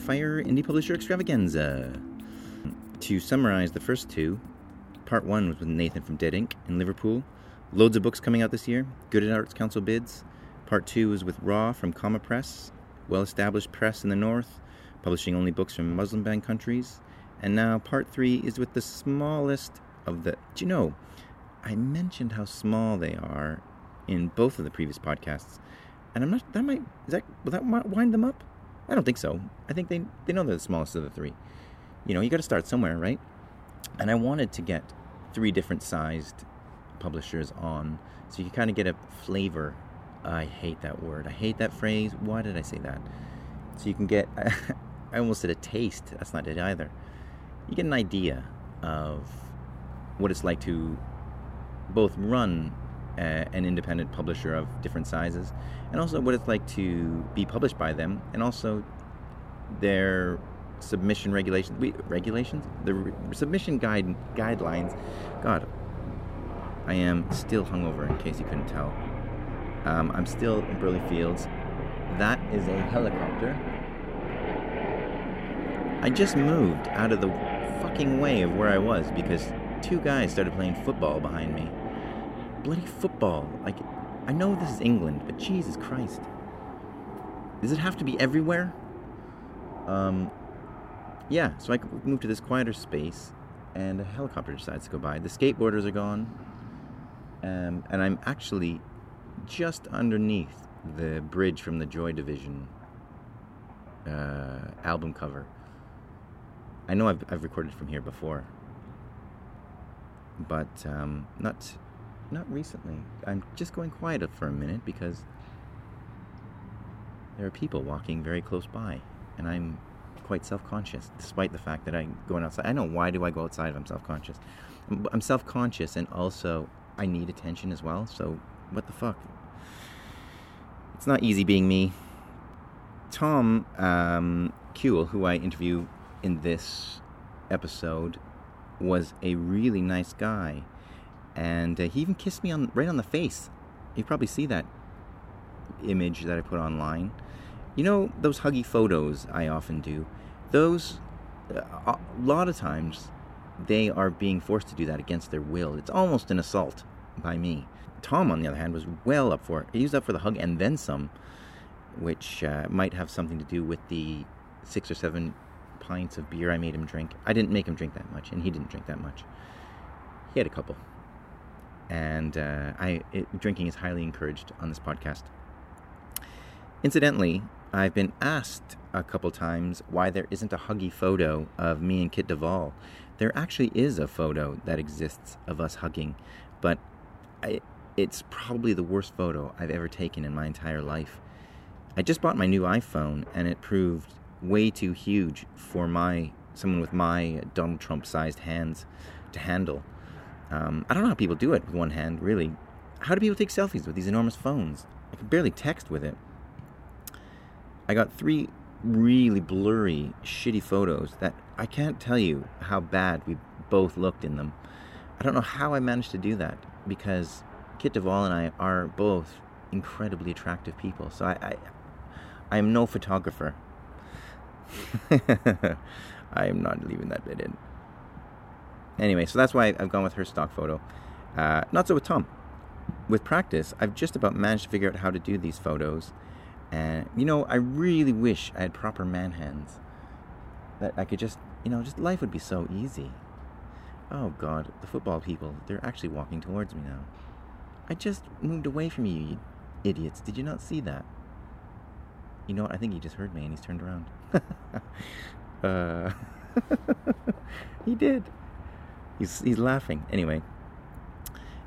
fire indie publisher extravaganza. To summarize the first two, part one was with Nathan from Dead Ink in Liverpool. Loads of books coming out this year, good at Arts Council bids. Part two was with Ra from Comma Press, well established press in the north, publishing only books from Muslim banned countries. And now part three is with the smallest of the. Do you know? I mentioned how small they are in both of the previous podcasts, and I'm not. That might is that will that wind them up? I don't think so. I think they they know they're the smallest of the three. You know, you got to start somewhere, right? And I wanted to get three different sized publishers on, so you kind of get a flavor. I hate that word. I hate that phrase. Why did I say that? So you can get. I almost said a taste. That's not it either. You get an idea of what it's like to both run uh, an independent publisher of different sizes, and also what it's like to be published by them, and also their submission regulations. We, regulations? The re- submission guide guidelines. God, I am still hungover. In case you couldn't tell, um, I'm still in Birley Fields. That is a helicopter. I just moved out of the fucking way of where I was because two guys started playing football behind me bloody football. Like, I know this is England, but Jesus Christ. Does it have to be everywhere? Um, yeah, so I move to this quieter space, and a helicopter decides to go by. The skateboarders are gone, um, and I'm actually just underneath the bridge from the Joy Division uh, album cover. I know I've, I've recorded from here before, but um, not not recently. I'm just going quiet for a minute because there are people walking very close by, and I'm quite self-conscious, despite the fact that I'm going outside. I know why do I go outside if I'm self-conscious? I'm self-conscious, and also I need attention as well. So what the fuck? It's not easy being me. Tom um, Cuell, who I interview in this episode, was a really nice guy and uh, he even kissed me on right on the face. You probably see that image that I put online. You know those huggy photos I often do. Those uh, a lot of times they are being forced to do that against their will. It's almost an assault by me. Tom, on the other hand, was well up for it. He was up for the hug and then some, which uh, might have something to do with the six or seven pints of beer I made him drink. I didn't make him drink that much, and he didn't drink that much. He had a couple and uh, I it, drinking is highly encouraged on this podcast. Incidentally, I've been asked a couple times why there isn't a huggy photo of me and Kit de Waal. There actually is a photo that exists of us hugging, but I, it's probably the worst photo I've ever taken in my entire life. I just bought my new iPhone, and it proved way too huge for my someone with my Donald Trump sized hands to handle. Um, I don't know how people do it with one hand, really. How do people take selfies with these enormous phones? I can barely text with it. I got three really blurry, shitty photos that I can't tell you how bad we both looked in them. I don't know how I managed to do that because Kit de Waal and I are both incredibly attractive people. So I, I, I am no photographer. I am not leaving that bit in. Anyway, so that's why I've gone with her stock photo. Uh, not so with Tom. With practice, I've just about managed to figure out how to do these photos. And, you know, I really wish I had proper man hands. That I could just, you know, just life would be so easy. Oh, God, the football people, they're actually walking towards me now. I just moved away from you, you idiots. Did you not see that? You know what? I think he just heard me and he's turned around. uh, he did. He's, he's laughing. Anyway,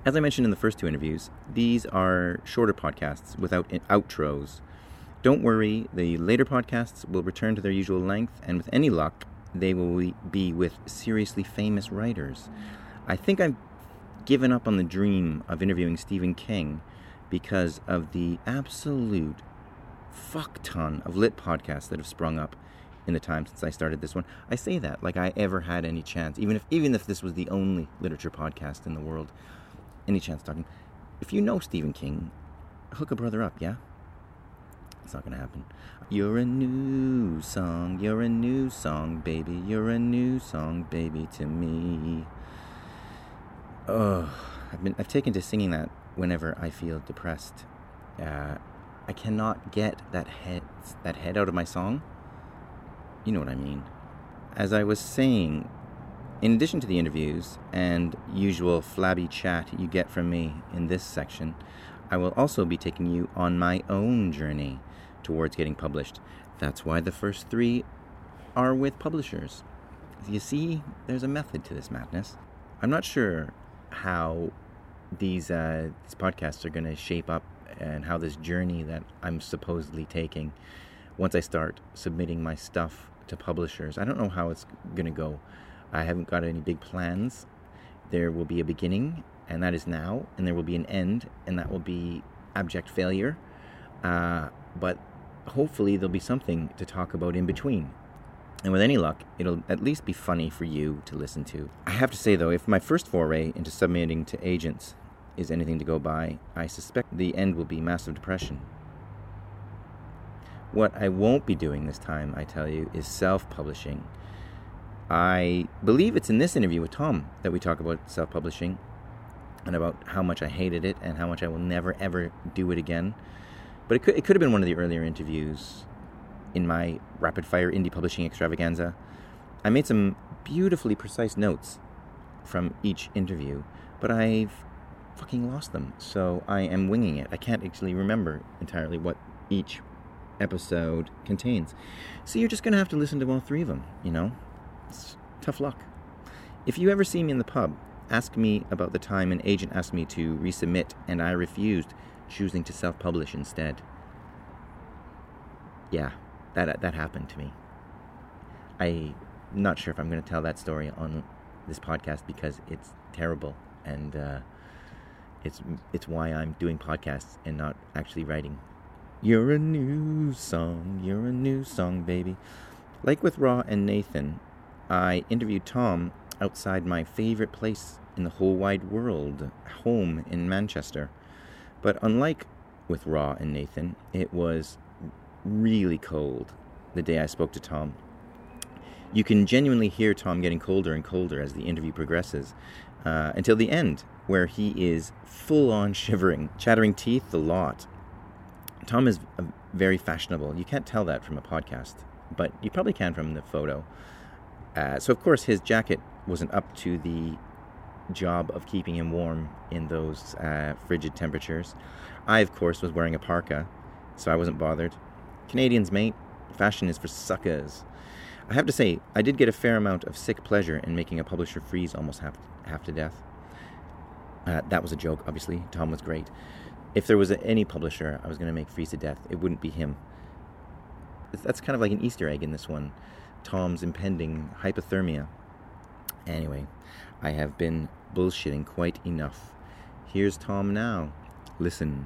as I mentioned in the first two interviews, these are shorter podcasts without outros. Don't worry, the later podcasts will return to their usual length, and with any luck, they will be with seriously famous writers. I think I've given up on the dream of interviewing Stephen King because of the absolute fuck ton of lit podcasts that have sprung up in the time since I started this one. I say that like I ever had any chance, even if even if this was the only literature podcast in the world, any chance talking. If you know Stephen King, hook a brother up, yeah. It's not gonna happen. You're a new song, you're a new song, baby. You're a new song, baby, to me. Oh, I've been I've taken to singing that whenever I feel depressed. Uh, I cannot get that head that head out of my song. You know what I mean. As I was saying, in addition to the interviews and usual flabby chat you get from me in this section, I will also be taking you on my own journey towards getting published. That's why the first three are with publishers. You see, there's a method to this madness. I'm not sure how these uh, these podcasts are going to shape up and how this journey that I'm supposedly taking once I start submitting my stuff to publishers. I don't know how it's going to go. I haven't got any big plans. There will be a beginning, and that is now, and there will be an end, and that will be abject failure. Uh, but hopefully, there'll be something to talk about in between. And with any luck, it'll at least be funny for you to listen to. I have to say, though, if my first foray into submitting to agents is anything to go by, I suspect the end will be massive depression. What I won't be doing this time, I tell you, is self publishing. I believe it's in this interview with Tom that we talk about self publishing and about how much I hated it and how much I will never ever do it again. But it could, it could have been one of the earlier interviews in my rapid fire indie publishing extravaganza. I made some beautifully precise notes from each interview, but I've fucking lost them. So I am winging it. I can't actually remember entirely what each episode contains. So you're just going to have to listen to all three of them, you know? It's tough luck. If you ever see me in the pub, ask me about the time an agent asked me to resubmit and I refused, choosing to self publish instead. Yeah, that, that happened to me. I'm not sure if I'm going to tell that story on this podcast because it's terrible and uh, it's it's why I'm doing podcasts and not actually writing. You're a new song, you're a new song, baby. Like with Ra and Nathan, I interviewed Tom outside my favorite place in the whole wide world, home in Manchester. But unlike with Ra and Nathan, it was really cold the day I spoke to Tom. You can genuinely hear Tom getting colder and colder as the interview progresses uh, until the end, where he is full on shivering, chattering teeth a lot. Tom is very fashionable. You can't tell that from a podcast, but you probably can from the photo. Uh, so, of course, his jacket wasn't up to the job of keeping him warm in those uh, frigid temperatures. I, of course, was wearing a parka, so I wasn't bothered. Canadians, mate, fashion is for suckers. I have to say, I did get a fair amount of sick pleasure in making a publisher freeze almost half, half to death. Uh, that was a joke, obviously. Tom was great. If there was any publisher I was going to make freeze to death, it wouldn't be him. That's kind of like an Easter egg in this one Tom's impending hypothermia. Anyway, I have been bullshitting quite enough. Here's Tom now. Listen.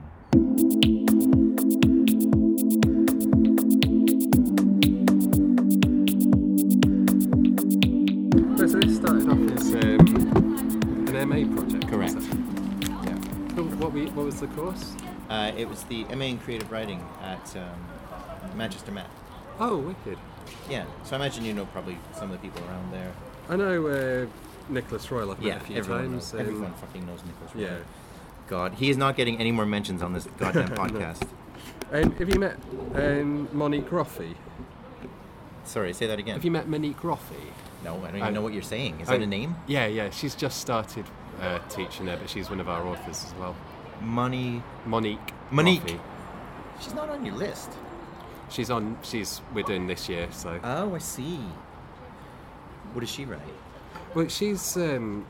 What, was the course? Uh, it was the MA in Creative Writing at um, Manchester Met. Oh, wicked. Yeah, so I imagine you know probably some of the people around there. I know uh, Nicholas Royle. I've met a few everyone, times. knows, um, everyone fucking knows Nicholas Roy. yeah. God, he is not getting any more mentions on this goddamn podcast. Um, have you met um, Monique Roffey? Sorry, say that again. Have you met Monique Roffey? no, I don't even Um, know what you're saying. Is that a name? Yeah, yeah. She's just started uh, teaching there, but she's one of our authors as well. Money. Monique. Monique. She's not on your list. She's on. She's we're doing this year, so. Oh, I see. What does she write? Well, she's um,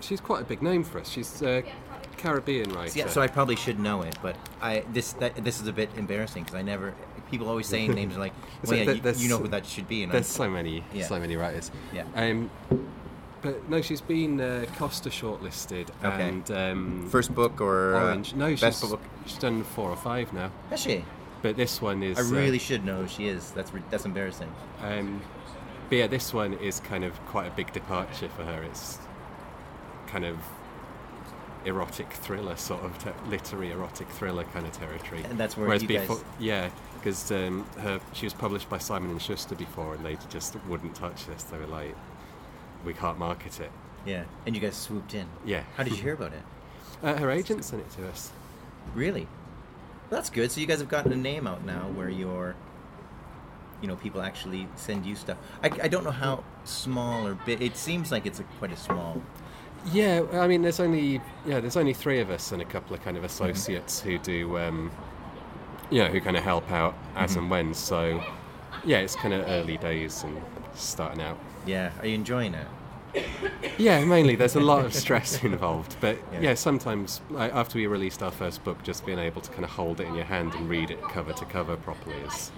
she's quite a big name for us. She's a Caribbean writer. Yeah, so I probably should know it, but I this that, this is a bit embarrassing because I never. People always saying names are like, So well, yeah, you, you know who that should be, and There's I'm, so many, Yeah. so many writers. Yeah. Um, but no, she's been uh, Costa shortlisted Okay. and um, first book or uh, Orange. No, best she's book. she's done four or five now. Has she? But this one is. I uh, really should know who she is. That's re- that's embarrassing. Um, but yeah, this one is kind of quite a big departure for her. It's kind of erotic thriller sort of te- literary erotic thriller kind of territory. And that's where Whereas you guys- yeah, because um, her she was published by Simon and Schuster before, and they just wouldn't touch this. They were like, we can't market it. Yeah. And you guys swooped in. Yeah. How did you hear about it? Uh, her agent sent it to us. Really? That's good. So you guys have gotten a name out now where you're, you know, people actually send you stuff. I, I don't know how small or big. It seems like it's a, quite a small. Yeah, I mean, there's only yeah, there's only three of us and a couple of kind of associates who do, um, you know, who kind of help out as and when. So, yeah, it's kind of early days and starting out. Yeah. Are you enjoying it? Yeah, mainly there's a lot of stress involved, but Yeah. yeah, sometimes like, after we released our first book, just being able to kind of hold it in your hand and read it cover to cover properly is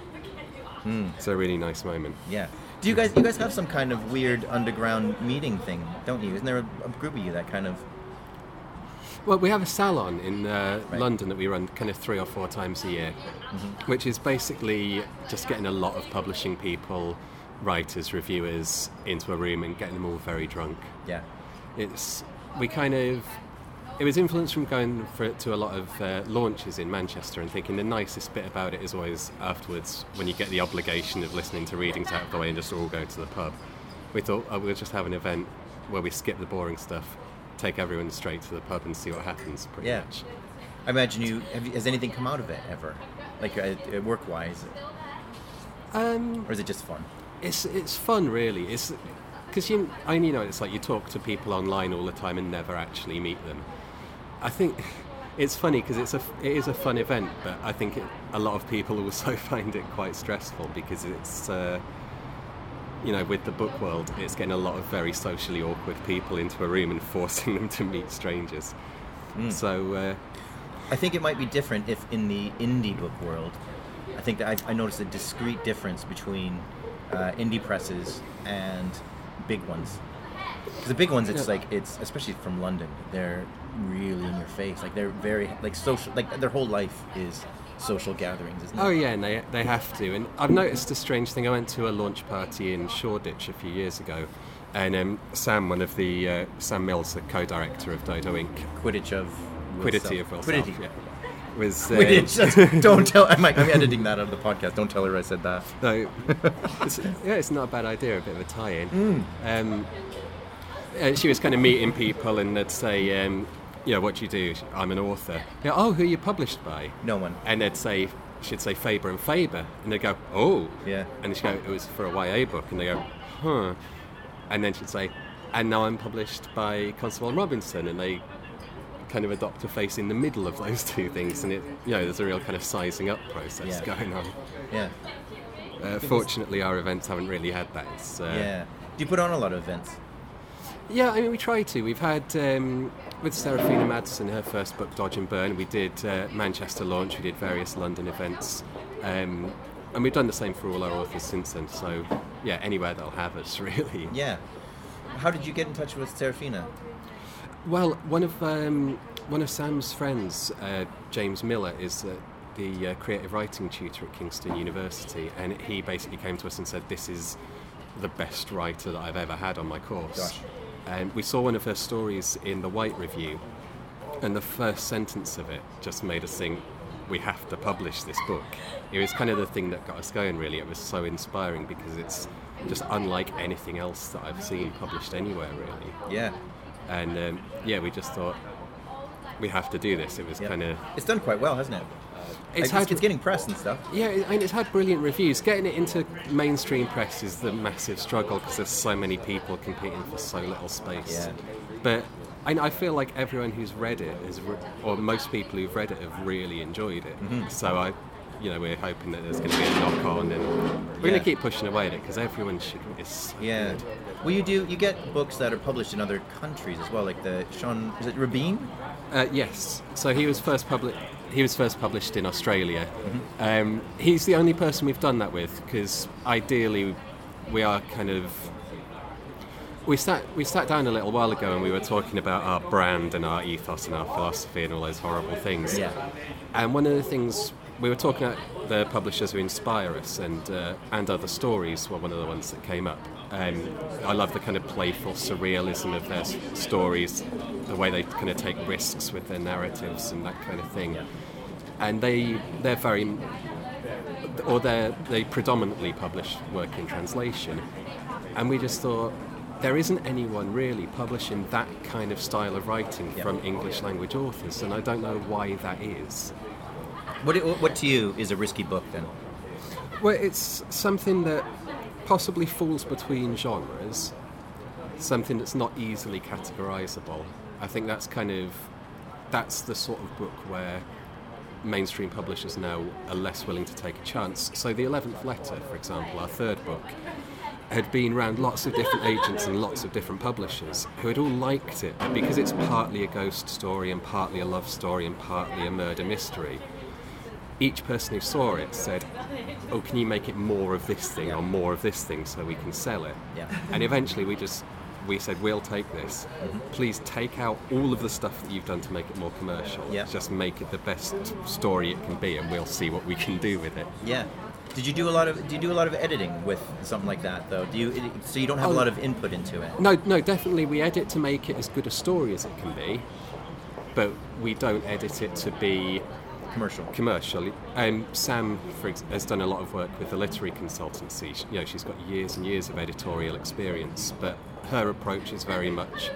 it's a really nice moment. Yeah. Do you guys you guys have some kind of weird underground meeting thing, don't you? Isn't there a, a group of you that kind of? Well, we have a salon in uh, Right. London that we run kind of three or four times a year, which is basically just getting a lot of publishing people, writers, reviewers into a room and getting them all very drunk. Yeah. It's we kind of it was influenced from going for to a lot of uh, launches in Manchester and thinking the nicest bit about it is always afterwards when you get the obligation of listening to readings out of the way and just all go to the pub. We thought oh, we'll just have an event where we skip the boring stuff, take everyone straight to the pub and see what happens. Pretty Yeah. much. I imagine you. Have you, has anything come out of it ever? Like uh, work wise, Um, or is it just fun? It's it's fun really. It's because you I mean, you know it's like you talk to people online all the time and never actually meet them. I think it's funny because it's a it is a fun event, but I think it, a lot of people also find it quite stressful because it's. Uh, you know, with the book world, it's getting a lot of very socially awkward people into a room and forcing them to meet strangers. So, uh, I think it might be different if in the indie book world. I think that I, I noticed a discrete difference between uh, indie presses and big ones. 'Cause the big ones, it's Yeah. like it's especially from London. They're really in your face. Like they're very like social. Like their whole life is social gatherings, isn't it? Oh yeah, and they they have to. And I've noticed a strange thing. I went to a launch party in Shoreditch a few years ago, and um, Sam, one of the uh, Sam Mills, the co-director of Dodo Ink., Quidditch of Quiddity of Will Self. Self, Quiddity. yeah, was Quidditch. That's- don't tell. I'm, like, I'm editing that out of the podcast. Don't tell her I said that. No, it's, yeah, it's not a bad idea. A bit of a tie-in. Um, uh, she was kind of meeting people, and they'd say, um, "You know, what do you do?" I'm an author. Yeah. Oh, who are you published by? No one. And they'd say, she'd say Faber and Faber, and they'd go, "Oh." Yeah. And she'd go, "It was for a YA book," and they go, "Huh." And then she'd say, "And now I'm published by Constable and Robinson," and they kind of adopt a face in the middle of those two things, and it, you know, there's a real kind of sizing up process Yeah. going on. Yeah. Uh, fortunately, our events haven't really had that. It's, uh, Yeah. Do you put on a lot of events? yeah, I mean, we try to. We've had um, with Seraphina Madsen, her first book, Dodge and Burn. We did uh, Manchester launch. We did various London events, um, and we've done the same for all our authors since then. So, yeah, anywhere they'll have us, really. Yeah. How did you get in touch with Seraphina? Well, one of um, one of Sam's friends, uh, James Miller, is uh, the uh, creative writing tutor at Kingston University, and he basically came to us and said, "This is the best writer that I've ever had on my course." Gosh. And we saw one of her stories in the White Review, and the first sentence of it just made us think, "We have to publish this book." It was kind of the thing that got us going. Really, it was so inspiring because it's just unlike anything else that I've seen published anywhere. Really Yeah. And um, yeah, we just thought we have to do this. It was yeah. kind of It's done quite well, hasn't it? it's Like, had it's getting press and stuff. yeah, I mean, it's had brilliant reviews. Getting it into mainstream press is the massive struggle because there's so many people competing for so little space. Yeah. But I, I feel like everyone who's read it is, re- or most people who've read it have really enjoyed it. Mm-hmm. So I. You know, we're hoping that there's going to be a knock on, and we're going to keep pushing away at it because everyone should. It's Yeah. good. Well, you do. You get books that are published in other countries as well, like the Sean. Is it Rabin? Uh, yes. So he was first public. He was first published in Australia. Um, he's the only person we've done that with because ideally, we are kind of. We sat we sat down a little while ago and we were talking about our brand and our ethos and our philosophy and all those horrible things. Yeah. And one of the things we were talking about the publishers who inspire us and uh, and other stories were one of the ones that came up. Um, I love the kind of playful surrealism of their s- stories, the way they kind of take risks with their narratives and that kind of thing. And they they're very, or they they predominantly publish work in translation, and we just thought there isn't anyone really publishing that kind of style of writing Yeah. from English language authors, and I don't know why that is. What, what to you is a risky book then? Well, it's something that possibly falls between genres, something that's not easily categorizable. I think that's kind of that's the sort of book where mainstream publishers now are less willing to take a chance. So the 11th letter, for example, our third book, had been around lots of different agents and lots of different publishers who had all liked it, because it's partly a ghost story and partly a love story and partly a murder mystery, each person who saw it said, "Oh, can you make it more of this thing or more of this thing so we can sell it?" Yeah. And eventually, we just we said, "We'll take this. Mm-hmm. Please take out all of the stuff that you've done to make it more commercial. Yeah. Just make it the best story it can be, and we'll see what we can do with it." Yeah. Did you do a lot of Do you do a lot of editing with something like that though? Do you so you don't have a Oh. lot of input into it? No, no, definitely we edit to make it as good a story as it can be, but we don't edit it to be Commercial. commercial. Um, Sam for ex- has done a lot of work with the literary consultancy. She- You know, she's got years and years of editorial experience, but her approach is very much,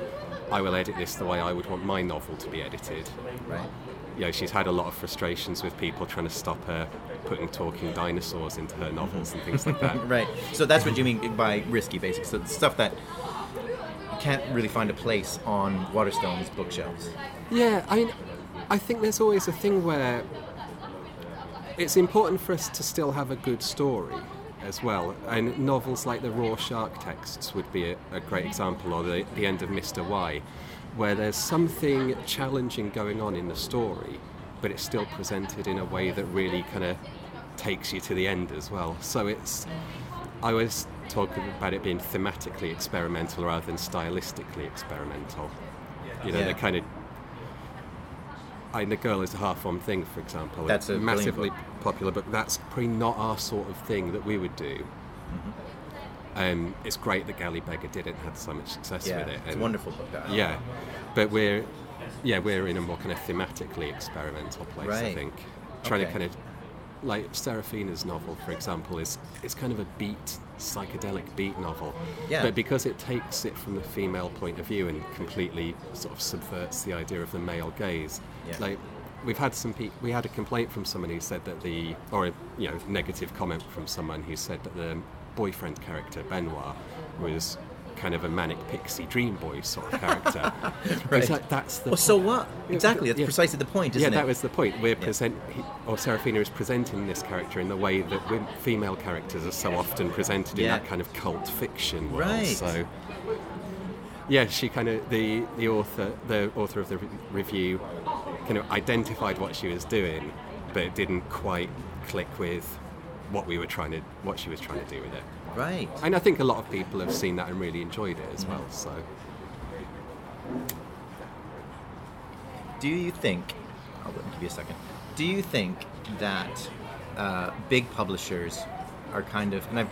I will edit this the way I would want my novel to be edited. Right. You know, she's had a lot of frustrations with people trying to stop her putting talking dinosaurs into her novels and things like that. Right. So that's what you mean by risky, basically. So the stuff that can't really find a place on Waterstone's bookshelves. Yeah, I mean, I think there's always a thing where it's important for us to still have a good story as well. And novels like the Rorschach texts would be a, a great example, or the, the end of Mr. Y, where there's something challenging going on in the story, but it's still presented in a way that really kind of takes you to the end as well. So it's. I always talk about it being thematically experimental rather than stylistically experimental. You know, Yeah. the kind of I The Girl is a Half-Formed Thing, for example. That's a massively popular book. That's probably not our sort of thing that we would do. Mm-hmm. Um, it's great that Galley Beggar did it and had so much success Yeah. with it. It's a wonderful book. That. Yeah, but we're yeah we're in a more kind of thematically experimental place. I think trying Okay. to kind of like Seraphina's novel, for example, is it's kind of a beat psychedelic beat novel. Yeah. But because it takes it from the female point of view and completely sort of subverts the idea of the male gaze, Yeah. like. We've had some. Pe- we had a complaint from someone who said that the, or a you know, negative comment from someone who said that the boyfriend character Benoit was kind of a manic pixie dream boy sort of character. Right. It's like, that's the Well, so what? Exactly. That's yeah. precisely the point, isn't yeah, it? that was the point. We're present, he, or Seraphina is presenting this character in the way that female characters are so often presented in that kind of cult fiction world. Right. So, yeah, she kind of the the author, the author of the re- review, kind of identified what she was doing, but it didn't quite click with what we were trying to, what she was trying to do with it. Right. And I think a lot of people have seen that and really enjoyed it as well. So. Do you think? I'll give you a second. Do you think that uh, big publishers are kind of, and I,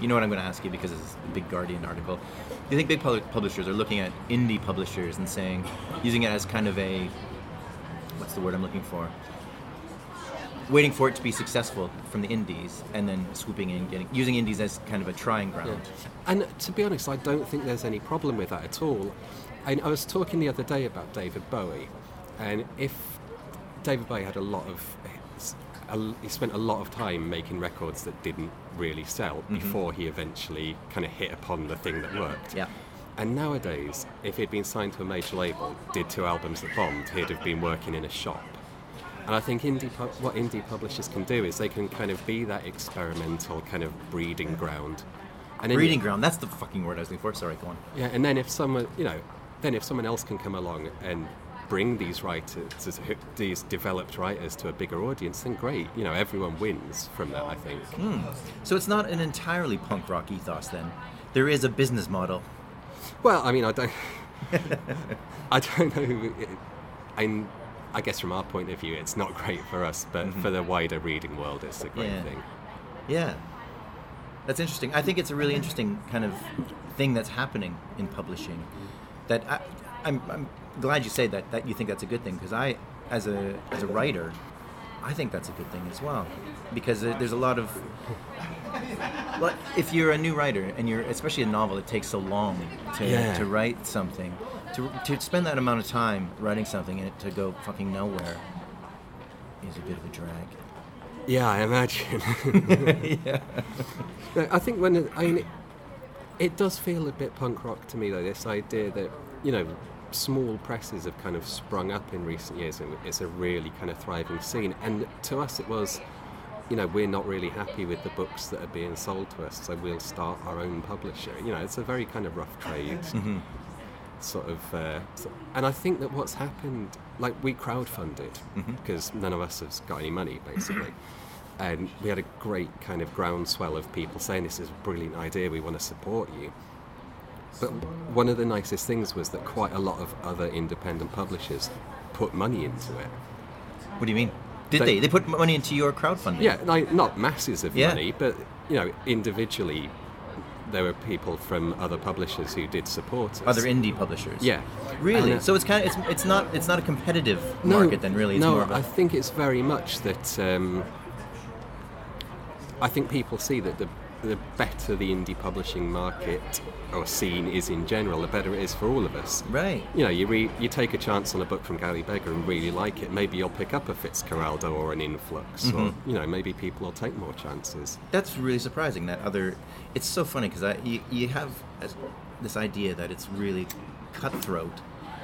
you know what I'm going to ask you because it's a big Guardian article. Do you think big pub- publishers are looking at indie publishers and saying, using it as kind of a, what's the word I'm looking for? Waiting for it to be successful from the indies, and then swooping in, getting using indies as kind of a trying ground. And uh, to be honest, I don't think there's any problem with that at all. I, I was talking the other day about David Bowie, and if David Bowie had a lot of, he spent a lot of time making records that didn't really sell mm-hmm. before he eventually kind of hit upon the thing that worked. Yeah. And nowadays, if he'd been signed to a major label, did two albums that bombed, he'd have been working in a shop. And I think indie pu- what indie publishers can do is they can kind of be that experimental kind of breeding ground. And Breeding ground. That's the fucking word I was looking for. Sorry, go on. yeah, and then if someone, you know, then if someone else can come along and bring these writers, these developed writers to a bigger audience, then great. You know, everyone wins from that. I think. Hmm. So it's not an entirely punk rock ethos then. There is a business model. Well, I mean, I don't, I don't know. I, I guess from our point of view, it's not great for us, but mm-hmm. for the wider reading world, it's a great Yeah. thing. Yeah. That's interesting. I think it's a really interesting kind of thing that's happening in publishing. That I, I'm, I'm glad you say that. That you think that's a good thing because I, as a as a writer, I think that's a good thing as well because there's a lot of. Well, if you're a new writer and you're especially a novel, it takes so long to, Yeah. to write something. To, to spend that amount of time writing something and it to go fucking nowhere is a bit of a drag. Yeah, I imagine. yeah. I think when it, I mean, it, it does feel a bit punk rock to me, though. This idea that you know, small presses have kind of sprung up in recent years, and it's a really kind of thriving scene. And to us, it was, you know, we're not really happy with the books that are being sold to us, so we'll start our own publisher. You know, it's a very kind of rough trade. Sort of, uh, and I think that what's happened, like we crowdfunded because none of us has got any money, basically. And we had a great kind of groundswell of people saying this is a brilliant idea, we want to support you. But one of the nicest things was that quite a lot of other independent publishers put money into it. What do you mean? Did They- they? They put money into your crowdfunding? Yeah, like, not masses of Yeah. money, but you know, individually, there were people from other publishers who did support us. Other indie publishers. Yeah. Really? And, uh, so it's kind of it's it's not it's not a competitive no, market then really. It's no, more of a, I think it's very much that. Um, I think people see that the the better the indie publishing market or scene is in general, the better it is for all of us. right. You know, you read, you take a chance on a book from Galley Beggar and really like it. Maybe you'll pick up a Fitzcarraldo or an Influx, Mm-hmm. or you know, maybe people will take more chances. That's really surprising. That other, it's so funny because you, you have this idea that it's really cutthroat,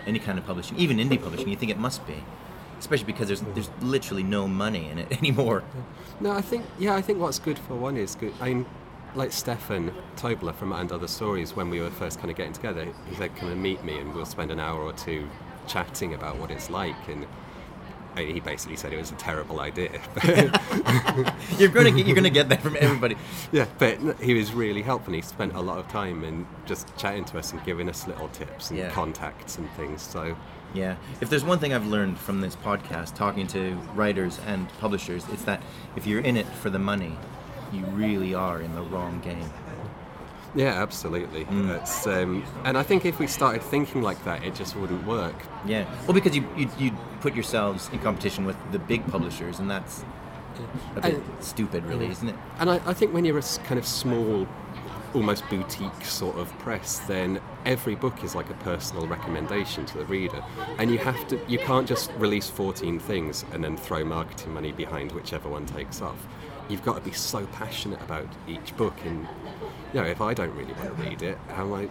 any kind of publishing, even indie publishing. You think it must be, especially because there's there's literally no money in it anymore. No, I think yeah, I think what's good for one is good. I mean, like Stefan Tobler from And Other Stories, when we were first kind of getting together, he said, "Come and meet me, and we'll spend an hour or two chatting about what it's like." And I mean, he basically said it was a terrible idea. You're gonna get, you're gonna get that from everybody. yeah, but he was really helpful. and He spent a lot of time in just chatting to us and giving us little tips and Yeah. contacts and things. So Yeah. If there's one thing I've learned from this podcast, talking to writers and publishers, it's that if you're in it for the money, you really are in the wrong game. yeah, absolutely. Mm. It's, um, and I think if we started thinking like that, it just wouldn't work. Yeah. Well, because you you you put yourselves in competition with the big publishers, and that's a bit And- stupid, really, isn't it? And I, I think when you're a kind of small, almost boutique sort of press, then every book is like a personal recommendation to the reader, and you have to, you can't just release 14 things and then throw marketing money behind whichever one takes off. You've got to be so passionate about each book, and you know, if I don't really want to read it, how am I,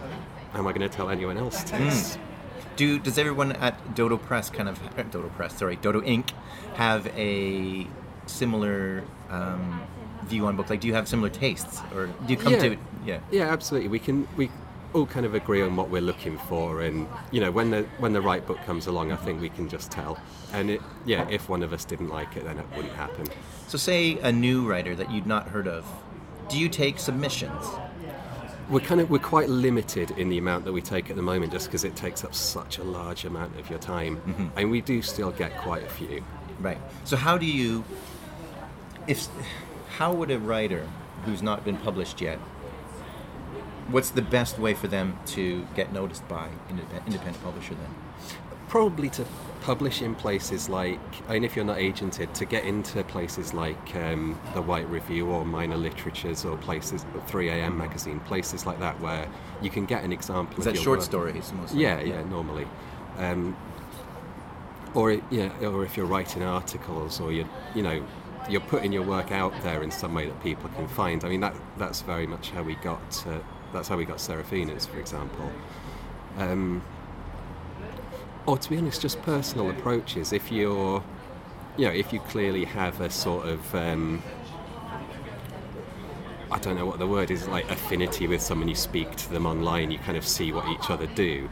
how am I going to tell anyone else to? It's- Do does everyone at Dodo Press kind of uh, Dodo Press, sorry, Dodo Ink. have a similar um, view on books? Like, do you have similar tastes, or do you come Yeah. to? Yeah. Yeah, absolutely. We can we all kind of agree on what we're looking for, and you know when the when the right book comes along, I think we can just tell. And it, yeah, if one of us didn't like it, then it wouldn't happen. So, say a new writer that you'd not heard of. Do you take submissions? We're kind of we're quite limited in the amount that we take at the moment, just because it takes up such a large amount of your time, mm-hmm. and we do still get quite a few. Right. So how do you if how would a writer who's not been published yet what's the best way for them to get noticed by independent, independent publisher then? Probably to publish in places like, I mean, if you're not agented, to get into places like um, the White Review or Minor Literatures or places, 3am magazine, places like that where you can get an example Is of that short work. stories mostly? Yeah, yeah, normally. Um, or yeah, or if you're writing articles, or you you know, you're putting your work out there in some way that people can find. I mean, that that's very much how we got. Uh, that's how we got Seraphinas, for example. Um, or to be honest, just personal approaches. If you're, you know, if you clearly have a sort of um, I don't know what the word is, like affinity with someone, you speak to them online, you kind of see what each other do.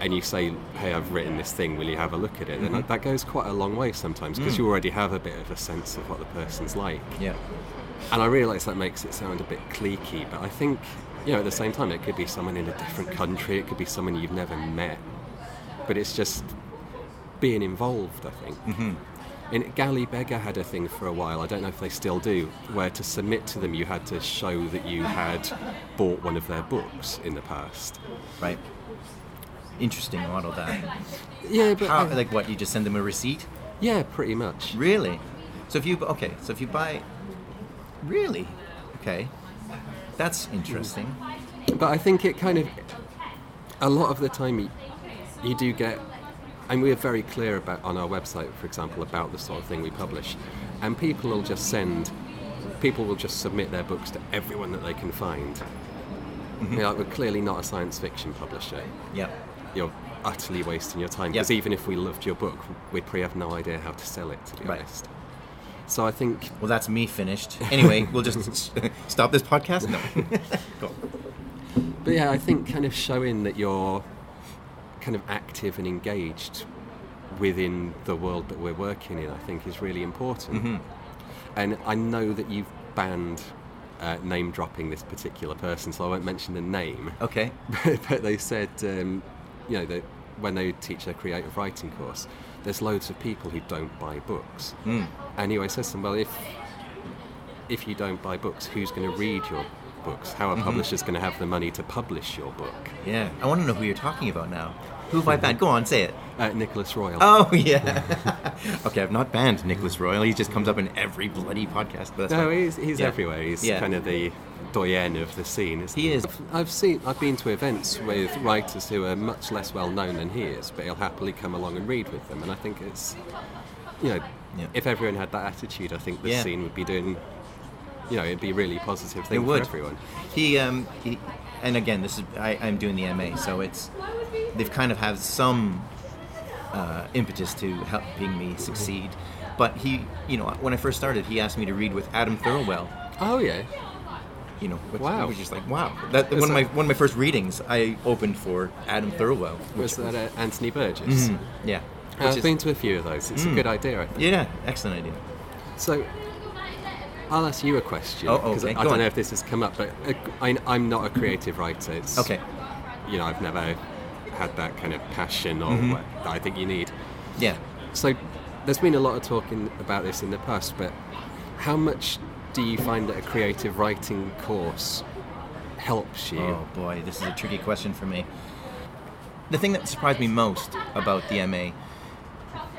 And you say, hey, I've written this thing, will you have a look at it? Then that goes quite a long way sometimes because you already have a bit of a sense of what the person's like. Yeah. And I realise that makes it sound a bit cliquey, but I think, you know, at the same time, it could be someone in a different country, it could be someone you've never met. But it's just being involved, I think. Mm-hmm. And Galley Beggar had a thing for a while, I don't know if they still do, where to submit to them you had to show that you had bought one of their books in the past. Right. Interesting model that. Yeah, but How, I- like what? You just send them a receipt? yeah, pretty much. Really? So if you okay, so if you buy, really, okay, that's interesting. But I think it kind of, a lot of the time, you, you do get, and we're very clear about on our website, for example, about the sort of thing we publish, and people will just send, people will just submit their books to everyone that they can find. Mm-hmm. Know, like, we're clearly not a science fiction publisher. Yeah. You're utterly wasting your time Yep. because even if we loved your book, we'd probably have no idea how to sell it. To be Right. honest. So I think Well, that's me finished. Anyway, we'll just stop this podcast. No. Go. But yeah, I think kind of showing that you're kind of active and engaged within the world that we're working in, I think is really important. Mm-hmm. And I know that you've banned uh, name dropping this particular person, so I won't mention the name. Okay. but they said, um, you know, that when they teach their creative writing course, there's loads of people who don't buy books. Mm. And he always says to them, well, if if you don't buy books, who's going to read your books? How are publishers going to have the money to publish your book? Yeah. I want to know who you're talking about now. Who have I banned? Go on, say it. Uh, Nicholas Royle. Oh yeah. okay, I've not banned Nicholas Royle. He just comes up in every bloody podcast. No, fine. he's, he's Yeah. everywhere. He's Yeah. kind of the doyen of the scene. Isn't He is. I've, I've seen. I've been to events with writers who are much less well known than he is, but he'll happily come along and read with them. And I think it's, you know, Yeah. if everyone had that attitude, I think the scene would be doing. You know, it'd be a really positive thing It for would. everyone. He, um, he, and again, this is I, I'm doing the MA, so it's they've kind of have some uh, impetus to helping me succeed. But he, you know, when I first started, he asked me to read with Adam Thirlwell. Oh yeah. You know, which Wow. I was just like, wow. That one of my one of my first readings, I opened for Adam Thirlwell. Was that uh, Anthony Burgess? Mhm, yeah. I've is- been to a few of those. It's a Mm. good idea, I think. yeah, excellent idea. So, I'll ask you a question. Oh, 'cause okay, I go don't on. know if this has come up, but uh, I, I'm not a creative writer. It's, Okay. You know, I've never had that kind of passion or Mhm. what that I think you need. Yeah. So, there's been a lot of talking about this in the past, but how much do you find that a creative writing course helps you? Oh boy, this is a tricky question for me. The thing that surprised me most about the MA,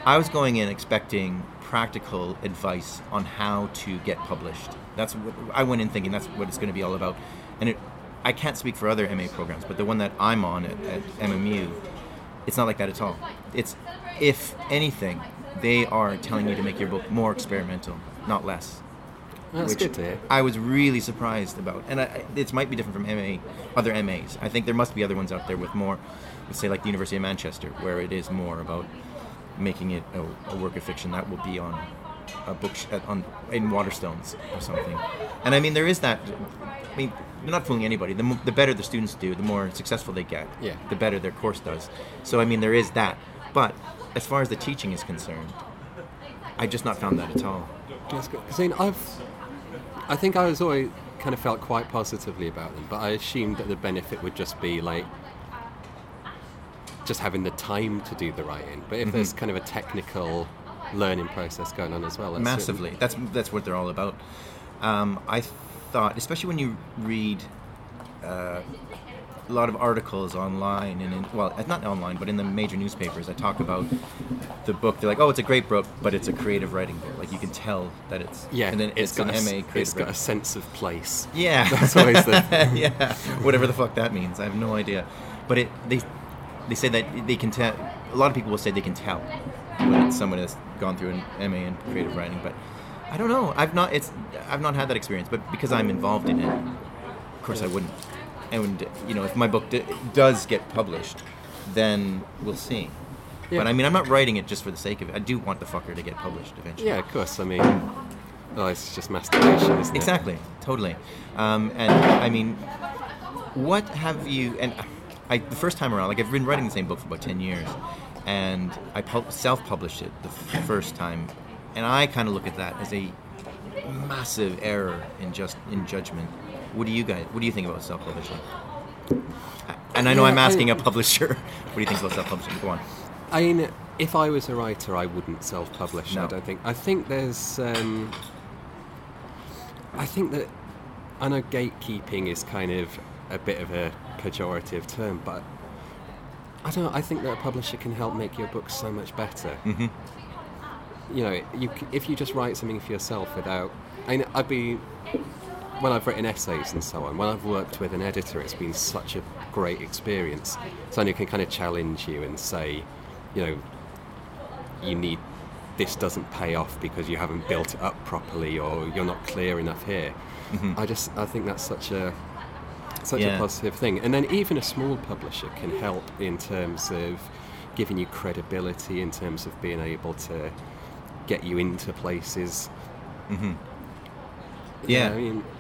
I was going in expecting practical advice on how to get published. That's what I went in thinking that's what it's going to be all about. And it, I can't speak for other MA programs, but the one that I'm on at, at MMU, it's not like that at all. It's, if anything, they are telling you to make your book more experimental, not less That's which good to hear. I was really surprised about. And I, it might be different from MA, other MAs. I think there must be other ones out there with more, let's say like the University of Manchester, where it is more about making it a, a work of fiction that will be on a book sh- at- on in Waterstones or something. And I mean, there is that. I mean, they're not fooling anybody. The, the better the students do, the more successful they get. Yeah. The better their course does. So I mean, there is that. But as far as the teaching is concerned, I've just not found that at all. That's good. 'Cause, I mean, I've, I think I was always kind of felt quite positively about them, but I assumed that the benefit would just be like just having the time to do the writing. But if there's kind of a technical learning process going on as well, that's massively. That's that's what they're all about. Um, I thought, especially when you read uh, a lot of articles online and in, well, not online, but in the major newspapers, that talk about the book. They're like, oh, it's a great book, but it's a creative writing book. Like you can tell that it's Yeah, and then it's it's, got an a, MA creative. It's got a sense of place. Yeah, That's always the- yeah, whatever the fuck that means. I have no idea. But it they they say that they can tell. A lot of people will say they can tell when someone that's gone through an MA in creative writing. But I don't know. I've not. It's I've not had that experience. But because I'm involved in it, of course I wouldn't. And you know, if my book d- does get published, then we'll see. Yeah. But I mean, I'm not writing it just for the sake of it. I do want the fucker to get published eventually. Yeah, of course. I mean, oh, it's just masturbation, isn't it? Exactly, totally. Um, and I mean, what have you? And I, the first time around, like I've been writing the same book for about ten years, and I pub- self-published it the f- first time, and I kind of look at that as a massive error in just in judgment. What do you guys? What do you think about self-publishing? And I know Yeah, I'm asking I- a publisher. what do you think about self-publishing? Go on. I mean, if I was a writer, I wouldn't self-publish. No. I don't think. I think there's. Um, I think that I know gatekeeping is kind of a bit of a pejorative term, but I don't know. I think that a publisher can help make your book so much better. Mm-hmm. You know, you if you just write something for yourself without. I mean, I'd be when I've written essays and so on. When I've worked with an editor, it's been such a great experience. Someone who can kind of challenge you and say, you know, you need this doesn't pay off because you haven't built it up properly or you're not clear enough here. Mm-hmm. I just I think that's such a such Yeah. a positive thing. And then even a small publisher can help in terms of giving you credibility, in terms of being able to get you into places. Yeah. I mean,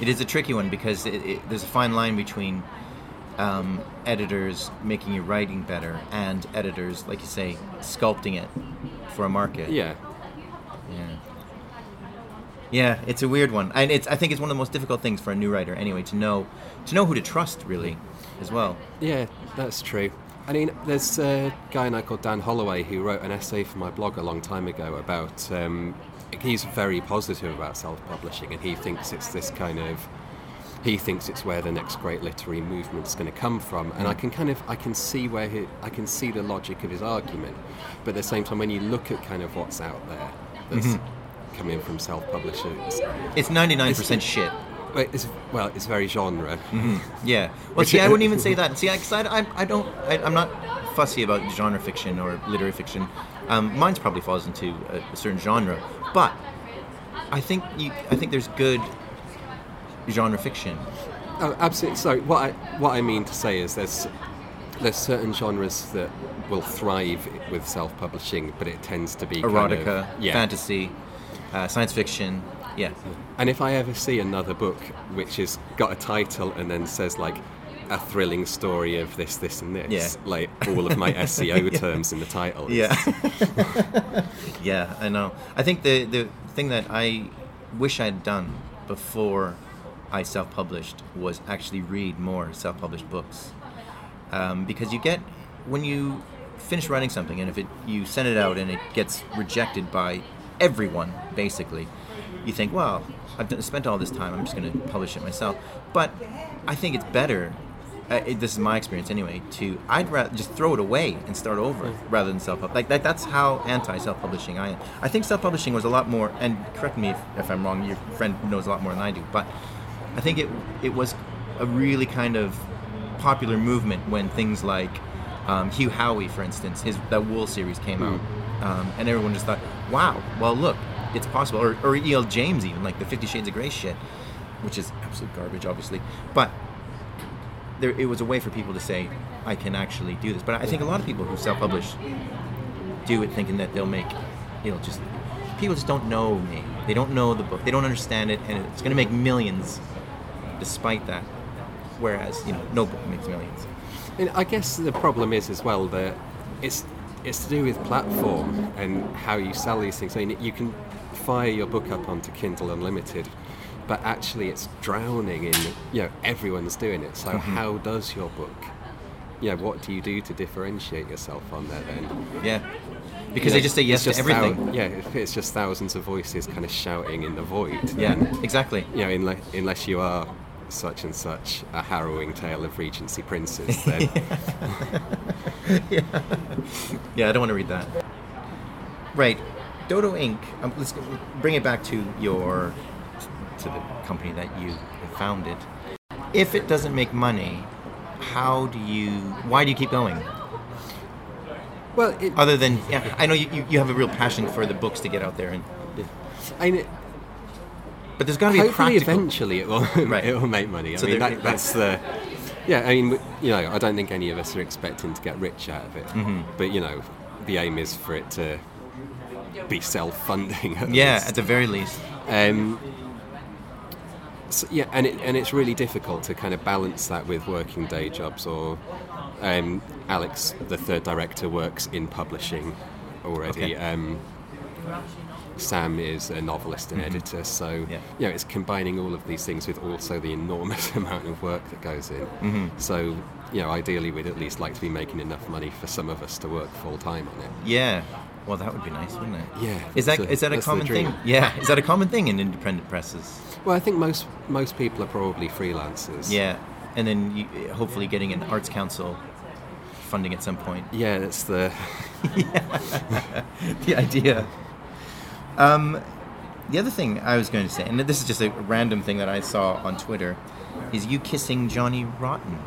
It is a tricky one because it, it, there's a fine line between um, editors making your writing better and editors, like you say, sculpting it for a market. yeah. Yeah. Yeah, it's a weird one, and it's. I think it's one of the most difficult things for a new writer, anyway, to know to know who to trust, really, as well. Yeah, that's true. I mean, there's a guy I called Dan Holloway who wrote an essay for my blog a long time ago about. Um, he's very positive about self-publishing, and he thinks it's this kind of. He thinks it's where the next great literary movement's going to come from, and I can kind of I can see where he, I can see the logic of his argument, but at the same time, when you look at kind of what's out there that's coming from self-publishers, It's ninety nine percent shit. Well, it's, well, it's very genre. Yeah. Well, see, I wouldn't even say that. See, I, I, I, I don't. I, I'm not fussy about genre fiction or literary fiction. Um, mine's probably falls into a, a certain genre, but I think you. I think there's good genre fiction. Oh, absolutely. So what I what I mean to say is there's there's certain genres that will thrive with self-publishing, but it tends to be kind Erotica, of, yeah. fantasy, uh, science fiction. Yeah. And if I ever see another book which has got a title and then says like a thrilling story of this, this, and this, Yeah. like all of my SEO terms in the title, Yeah. yeah, I know. I think the the thing that I wish I'd done before I self-published was actually read more self-published books, um, because you get when you finish writing something and if it you send it out and it gets rejected by everyone basically, you think, well, I've spent all this time. I'm just going to publish it myself. But I think it's better. Uh, it, this is my experience anyway. To I'd rather just throw it away and start over rather than self publish. like that. That's how anti self publishing I am. I think self publishing was a lot more. And correct me if, if I'm wrong. Your friend knows a lot more than I do. But I think it it was a really kind of popular movement when things like um, Hugh Howey, for instance, his that Wool series came out, um, and everyone just thought, "Wow, well, look, it's possible." Or, or E.L. James, even like the Fifty Shades of Grey shit, which is absolute garbage, obviously. But there, it was a way for people to say, "I can actually do this." But I think a lot of people who self-publish do it thinking that they'll make, it'll just. People just don't know me. They don't know the book. They don't understand it, and it's going to make millions, despite that. Whereas, you know, no book makes millions. And I guess the problem is as well that it's it's to do with platform and how you sell these things. I mean, you can fire your book up onto Kindle Unlimited, but actually it's drowning in you know everyone's doing it. So Mm-hmm. how does your book? Yeah, what do you do to differentiate yourself on there then? Yeah, because You know, they just say yes it's to just thou- everything. yeah, if it's just thousands of voices kind of shouting in the void. Yeah, then, exactly. you know, unless, unless you are such and such a harrowing tale of Regency princes, then yeah. Yeah, I don't want to read that. Right, Dodo Ink. Um, let's bring it back to your to the company that you founded. If it doesn't make money, how do you? Why do you keep going? well, it, Other than, yeah, I know you, you, you have a real passion for the books to get out there, and I mean, but there's got to be a hopefully eventually it will Right. it will make money. I So mean that, that's the yeah. I mean you know I don't think any of us are expecting to get rich out of it, Mm-hmm. but you know the aim is for it to be self-funding. At Yeah, least. at the very least. Um, so, yeah, and it, and it's really difficult to kind of balance that with working day jobs. Or um, Alex, the third director, works in publishing already. Okay. Um, Sam is a novelist and editor, so Mm-hmm. Yeah. you know it's combining all of these things with also the enormous amount of work that goes in. Mm-hmm. So you know, ideally we'd at least like to be making enough money for some of us to work full time on it. Yeah. Well, that would be nice, wouldn't it? Yeah, Is that is that a common thing? Yeah. Is that a common thing in independent presses? Well, I think most most people are probably freelancers. Yeah. And then you, hopefully getting an arts council funding at some point. Yeah, that's the the idea. Um, the other thing I was going to say, and this is just a random thing that I saw on Twitter, is you kissing Johnny Rotten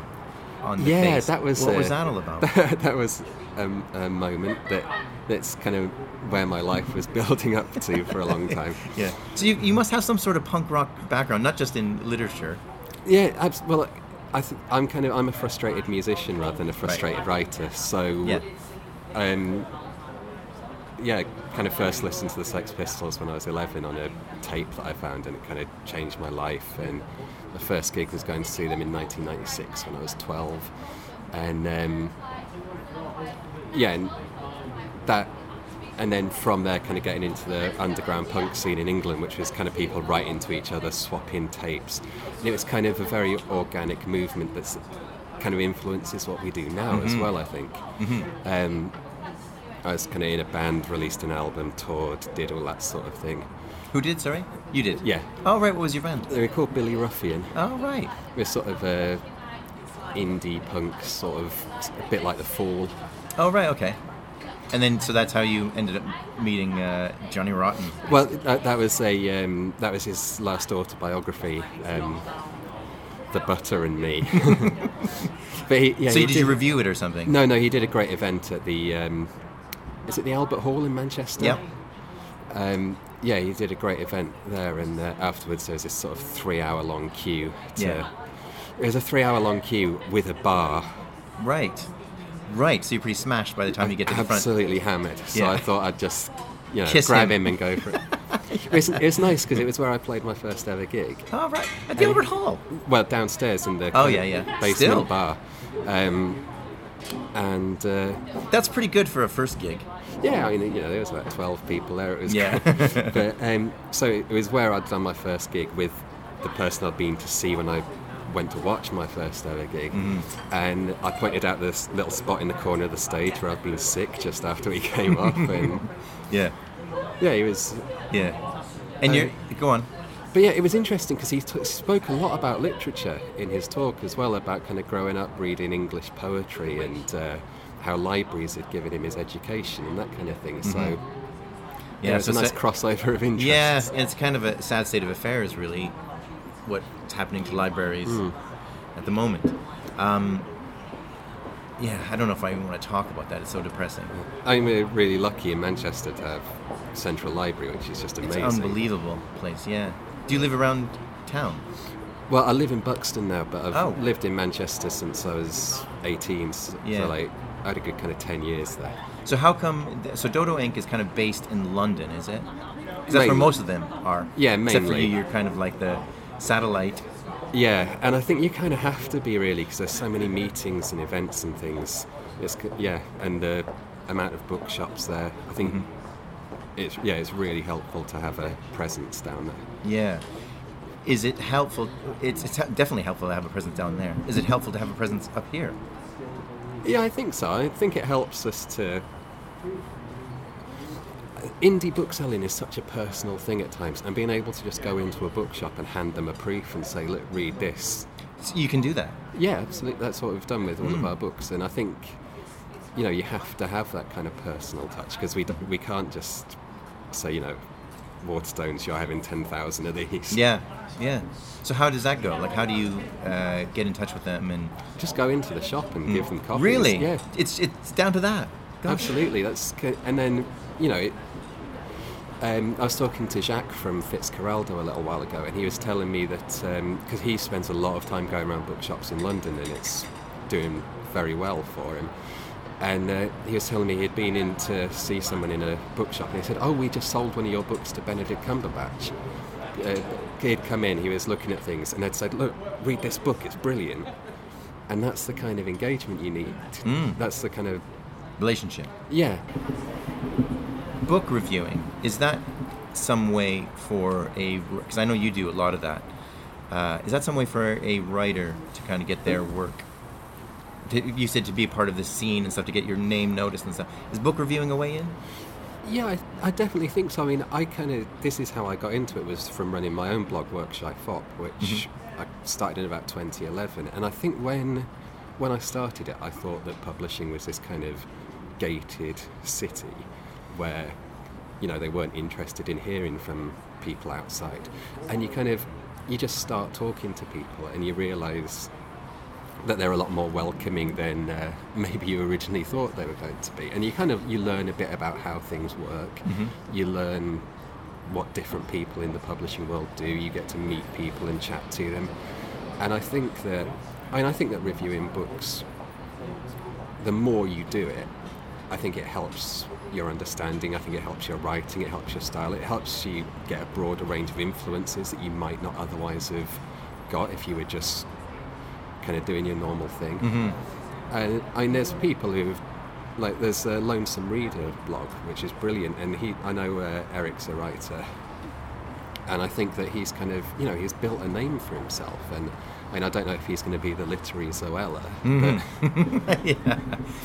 on the Yeah, face. that was, what uh, was that all about? that was um, a moment that that's kind of where my life was building up to for a long time. yeah. So you, you must have some sort of punk rock background, not just in literature. Yeah, abs- well, I th- I'm kind of I'm a frustrated musician rather than a frustrated writer. So, Yeah. um, yeah, kind of first listened to the Sex Pistols when I was 11 on a tape that I found, and it kind of changed my life. And the first gig was going to see them in 1996 when I was 12, and um, yeah, and that. And then from there, kind of getting into the underground punk scene in England, which was kind of people writing to each other, swapping tapes. And it was kind of a very organic movement that's kind of influences what we do now as well, I think. Um, I was kind of in a band, released an album, toured, did all that sort of thing. Who did? Sorry, you did. Yeah. Oh right. What was your band? They were called Billy Ruffian. Oh right. We're sort of a indie punk, sort of a bit like The Fall. Oh right. Okay. And then so that's how you ended up meeting uh, Johnny Rotten. Well, that, that was a um, that was his last autobiography, um, The Butter and Me. but he, yeah, so he did, you review it or something? No, no, he did a great event at the. Um, is it the Albert Hall in Manchester? Yeah. Um, yeah, he did a great event there, and uh, afterwards there was this sort of three-hour-long queue. To, Yeah. It was a three-hour-long queue with a bar. Right. Right. So you're pretty smashed by the time you get to the front. Absolutely hammered. So Yeah. I thought I'd just, you know, Kiss grab him. him. and go for it. it, was, it was nice because it was where I played my first ever gig. Oh right. At the And- Albert Hall. Well, downstairs in the Oh, yeah, yeah. basement Still. bar. Um, and uh, That's pretty good for a first gig. Yeah, I mean, you know, there was about twelve people there. It was Yeah. but um, so it was where I'd done my first gig with the person I'd been to see when I went to watch my first ever gig, Mm-hmm. and I pointed out this little spot in the corner of the stage where I'd been sick just after we came off, and Yeah. yeah, he was. Yeah. And Um, you're go on. But yeah, it was interesting because he t- spoke a lot about literature in his talk as well, about kind of growing up reading English poetry and uh, how libraries had given him his education and that kind of thing. So Mm-hmm. Yeah, yeah, it's so a nice crossover of interest. Yeah, it's kind of a sad state of affairs, really, what's happening to libraries Hmm. at the moment. Um, yeah, I don't know if I even want to talk about that. It's so depressing. I'm really lucky in Manchester to have Central Library, which is just It's amazing. an unbelievable place. Yeah. Do you live around town? Well, I live in Buxton now, but I've Oh. lived in Manchester since I was 18. So Yeah. like, had a good kind of 10 years there. So how come? So Dodo Ink. is kind of based in London, is it? Because that's where most of them are. Yeah, mainly. Except for you, you're kind of like the satellite. Yeah, and I think you kind of have to be really because there's so many meetings and events and things. It's yeah, and the amount of bookshops there. I think Mm-hmm. it's yeah, it's really helpful to have a presence down there. Yeah. Is it helpful? It's, it's definitely helpful to have a presence down there. Is it helpful to have a presence up here? Yeah, I think so. I think it helps us to. Indie bookselling is such a personal thing at times, and being able to just go into a bookshop and hand them a brief and say, "Look, read this." So you can do that. Yeah, absolutely. That's what we've done with all of Mm. our books, and I think you know you have to have that kind of personal touch because we d- we can't just say you know, Waterstones, you're having ten thousand of these. Yeah, yeah. So how does that go? Like, how do you uh, get in touch with them and Just go into the shop and give them copies. really? Yeah, It's it's down to that. Gosh. Absolutely. That's and then you know. It, um, I was talking to Jacques from Fitzcarraldo a little while ago, and he was telling me that because he spends a lot of time going around bookshops in London, and it's doing very well for him. And uh, he was telling me he'd been in to see someone in a bookshop, and he said, "Oh, we just sold one of your books to Benedict Cumberbatch." Uh, he'd come in, he was looking at things, and they'd said, "Look, read this book; it's brilliant." And that's the kind of engagement you need. That's the kind of Relationship. yeah, Book reviewing is that some way for a? Because I know you do a lot of that. Uh, is that some way for a writer to kind of get their work to, you said to be a part of the scene and stuff to get your name noticed and stuff. Is book reviewing a way in? Yeah, I, I definitely think so. I mean, I kind of this is how I got into it was from running my own blog, Workshy Fop, which Mm-hmm. I started in about 2011. And I think when when I started it, I thought that publishing was this kind of gated city where you know they weren't interested in hearing from people outside, and you kind of you just start talking to people and you realise that they're a lot more welcoming than uh, maybe you originally thought they were going to be. And you kind of you learn a bit about how things work. You learn what different people in the publishing world do. You get to meet people and chat to them. And I think that I mean I think that reviewing books the more you do it, I think it helps your understanding. I think it helps your writing. It helps your style. It helps you get a broader range of influences that you might not otherwise have got if you were just kind of doing your normal thing. Mm-hmm. And I mean, there's people who've like there's a Lonesome Reader blog, which is brilliant, and he I know uh, Eric's a writer, and I think that he's kind of you know he's built a name for himself, and I mean I don't know if he's going to be the literary Zoella, mm-hmm. but yeah,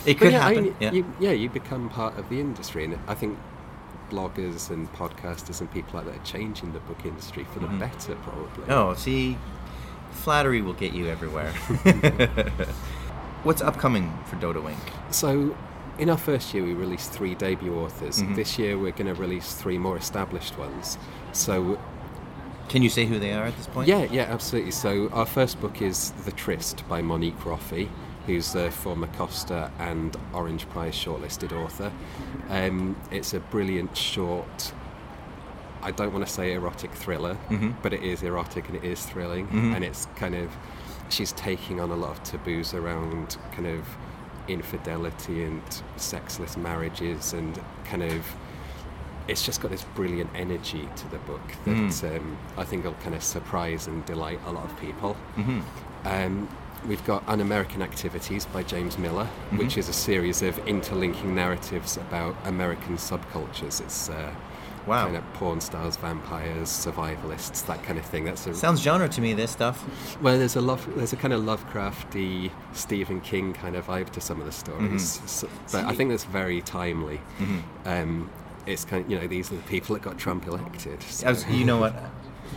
it could yeah, I happen. mean, yeah. You, yeah, you become part of the industry, and I think bloggers and podcasters and people like that are changing the book industry for the mm-hmm. better, probably. Oh, see, flattery will get you everywhere. What's upcoming for Dodo Ink? So, in our first year, we released three debut authors. Mhm. This year, we're going to release three more established ones. So, Can you say who they are at this point? yeah, yeah, absolutely. So, our first book is The Tryst by Monique Roffey, who's a former Costa and Orange Prize shortlisted author. Um, it's a brilliant short. I don't want to say erotic thriller, Mhm. but it is erotic and it is thrilling, Mhm. and it's kind of she's taking on a lot of taboos around kind of infidelity and sexless marriages and kind of it's just got this brilliant energy to the book that Mm. um, I think will kind of surprise and delight a lot of people. hmm Um, we've got Un American Activities by James Miller, Mm-hmm. which is a series of interlinking narratives about American subcultures. It's uh, Wow. kind of porn stars, vampires, survivalists, that kind of thing. That's a Sounds genre to me. This stuff. well, there's a love, there's a kind of Lovecrafty, Stephen King kind of vibe to some of the stories, Mhm. so, but I think that's very timely. Mhm. Um, it's kind of, you know these are the people that got Trump elected. so- I was, you know what?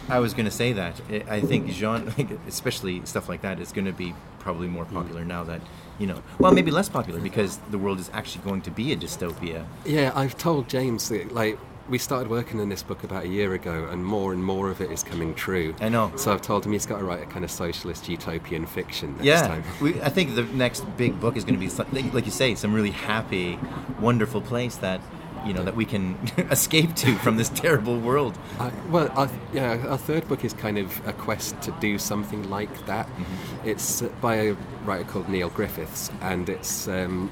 I was going to say that. I I think genre, especially stuff like that, is going to be probably more popular now that you know. Well, maybe less popular because the world is actually going to be a dystopia. Yeah, I've told James that like we started working on this book about a year ago, and more and more of it is coming true. I know. So I've told him he's got to write a kind of socialist utopian fiction next yeah, time. we, I think the next big book is going to be like you say, some really happy, wonderful place that you know that we can escape to from this terrible world. I, well, I, yeah, our third book is kind of a quest to do something like that. Mm-hmm. It's uh, by a writer called Neil Griffiths, and it's um,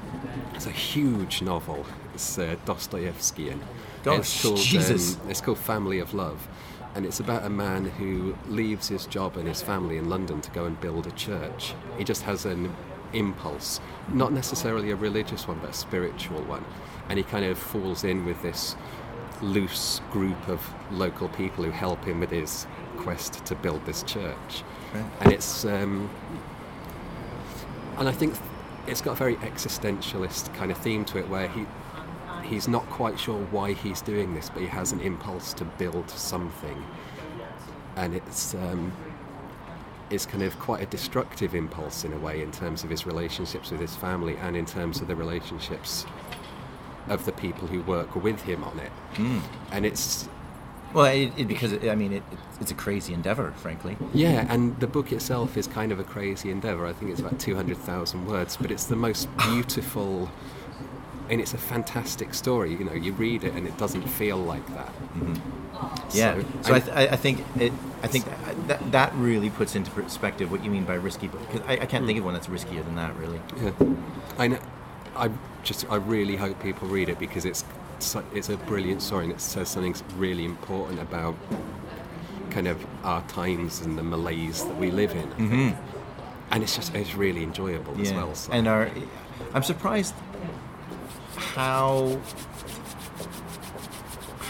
it's a huge novel. It's uh, Dostoevskian. Oh, it's called Jesus. Um, it's called Family of Love, and it's about a man who leaves his job and his family in London to go and build a church. He just has an impulse, not necessarily a religious one, but a spiritual one, and he kind of falls in with this loose group of local people who help him with his quest to build this church. Right. And it's, um, and I think it's got a very existentialist kind of theme to it, where he he's not quite sure why he's doing this, but he has an impulse to build something, and it's. Um, it's kind of quite a destructive impulse in a way in terms of his relationships with his family and in terms of the relationships of the people who work with him on it. Mm. And it's Well, it, it, because it, I mean, it, it's a crazy endeavor, frankly. yeah, and the book itself is kind of a crazy endeavor. I think it's about 200,000 words, but it's the most beautiful and it's a fantastic story. You know, you read it and it doesn't feel like that. Mm-hmm. Yeah. So- So, I, th- I think it. I think that, that really puts into perspective what you mean by risky book. Because I, I can't hmm. think of one that's riskier than that, really. Yeah, I know. I just I really hope people read it because it's it's a brilliant story and it says something really important about kind of our times and the malaise that we live in. Think. Mm-hmm. And it's just it's really enjoyable as well. So. And our, I'm surprised how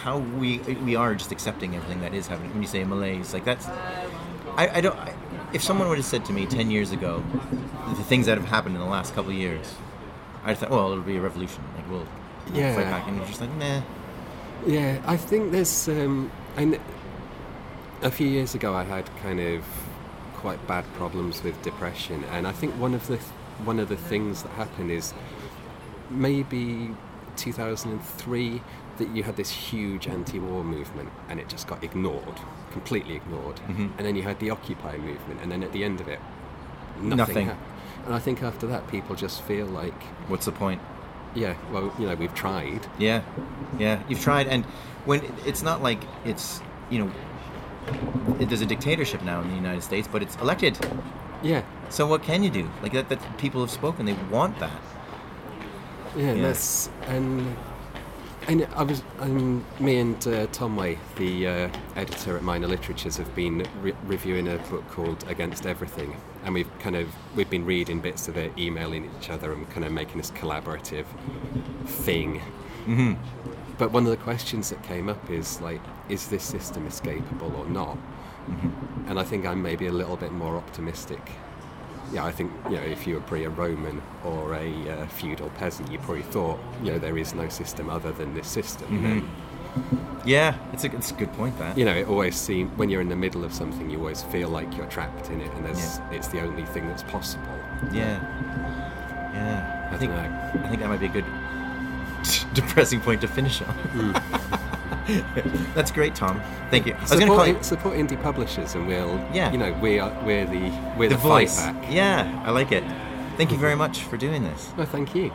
how we we are just accepting everything that is happening. When you say malaise, like that's, I, I don't. I, if someone would have said to me ten years ago, the things that have happened in the last couple of years. I thought, well, it'll be a revolution. Like we'll, we'll Yeah. fight back, and you're just like, nah. Yeah, I think there's. Um, and a few years ago, I had kind of quite bad problems with depression, and I think one of the one of the things that happened is maybe 2003 that you had this huge anti-war movement, and it just got ignored, completely ignored, Mhm. and then you had the Occupy movement, and then at the end of it, nothing. Nothing. happened. And I think after that, people just feel like, What's the point? yeah, well, you know, we've tried. Yeah, yeah. You've tried, and when it's not like it's you know, it, there's a dictatorship now in the United States, but it's elected. Yeah, So what can you do? Like that, that people have spoken. They want that. Yeah, and Yeah. that's and and I was and me and uh, Tom Way, the uh, editor at Minor Literatures, have been re- reviewing a book called Against Everything, and we've kind of we've been reading bits of it, emailing each other, and kind of making this collaborative thing. Mm-hmm. But one of the questions that came up is like, is this system escapable or not? Mm-hmm. And I think I'm maybe a little bit more optimistic. Yeah, I think you know if you were probably a Roman or a uh, feudal peasant, you probably thought you know there is no system other than this system. Mm-hmm. Yeah, it's a it's a good point. That you know, it always seems when you're in the middle of something, you always feel like you're trapped in it, and there's it's the only thing that's possible. Yeah, yeah. I, I think. I think that might be a good depressing point to finish on. That's great, Tom. Thank you. I was going to Support, call you support indie publishers, and we'll Yeah. you know we are we're the we're the the, voice. Yeah, I like it. Thank you very much for doing this. Well, thank you.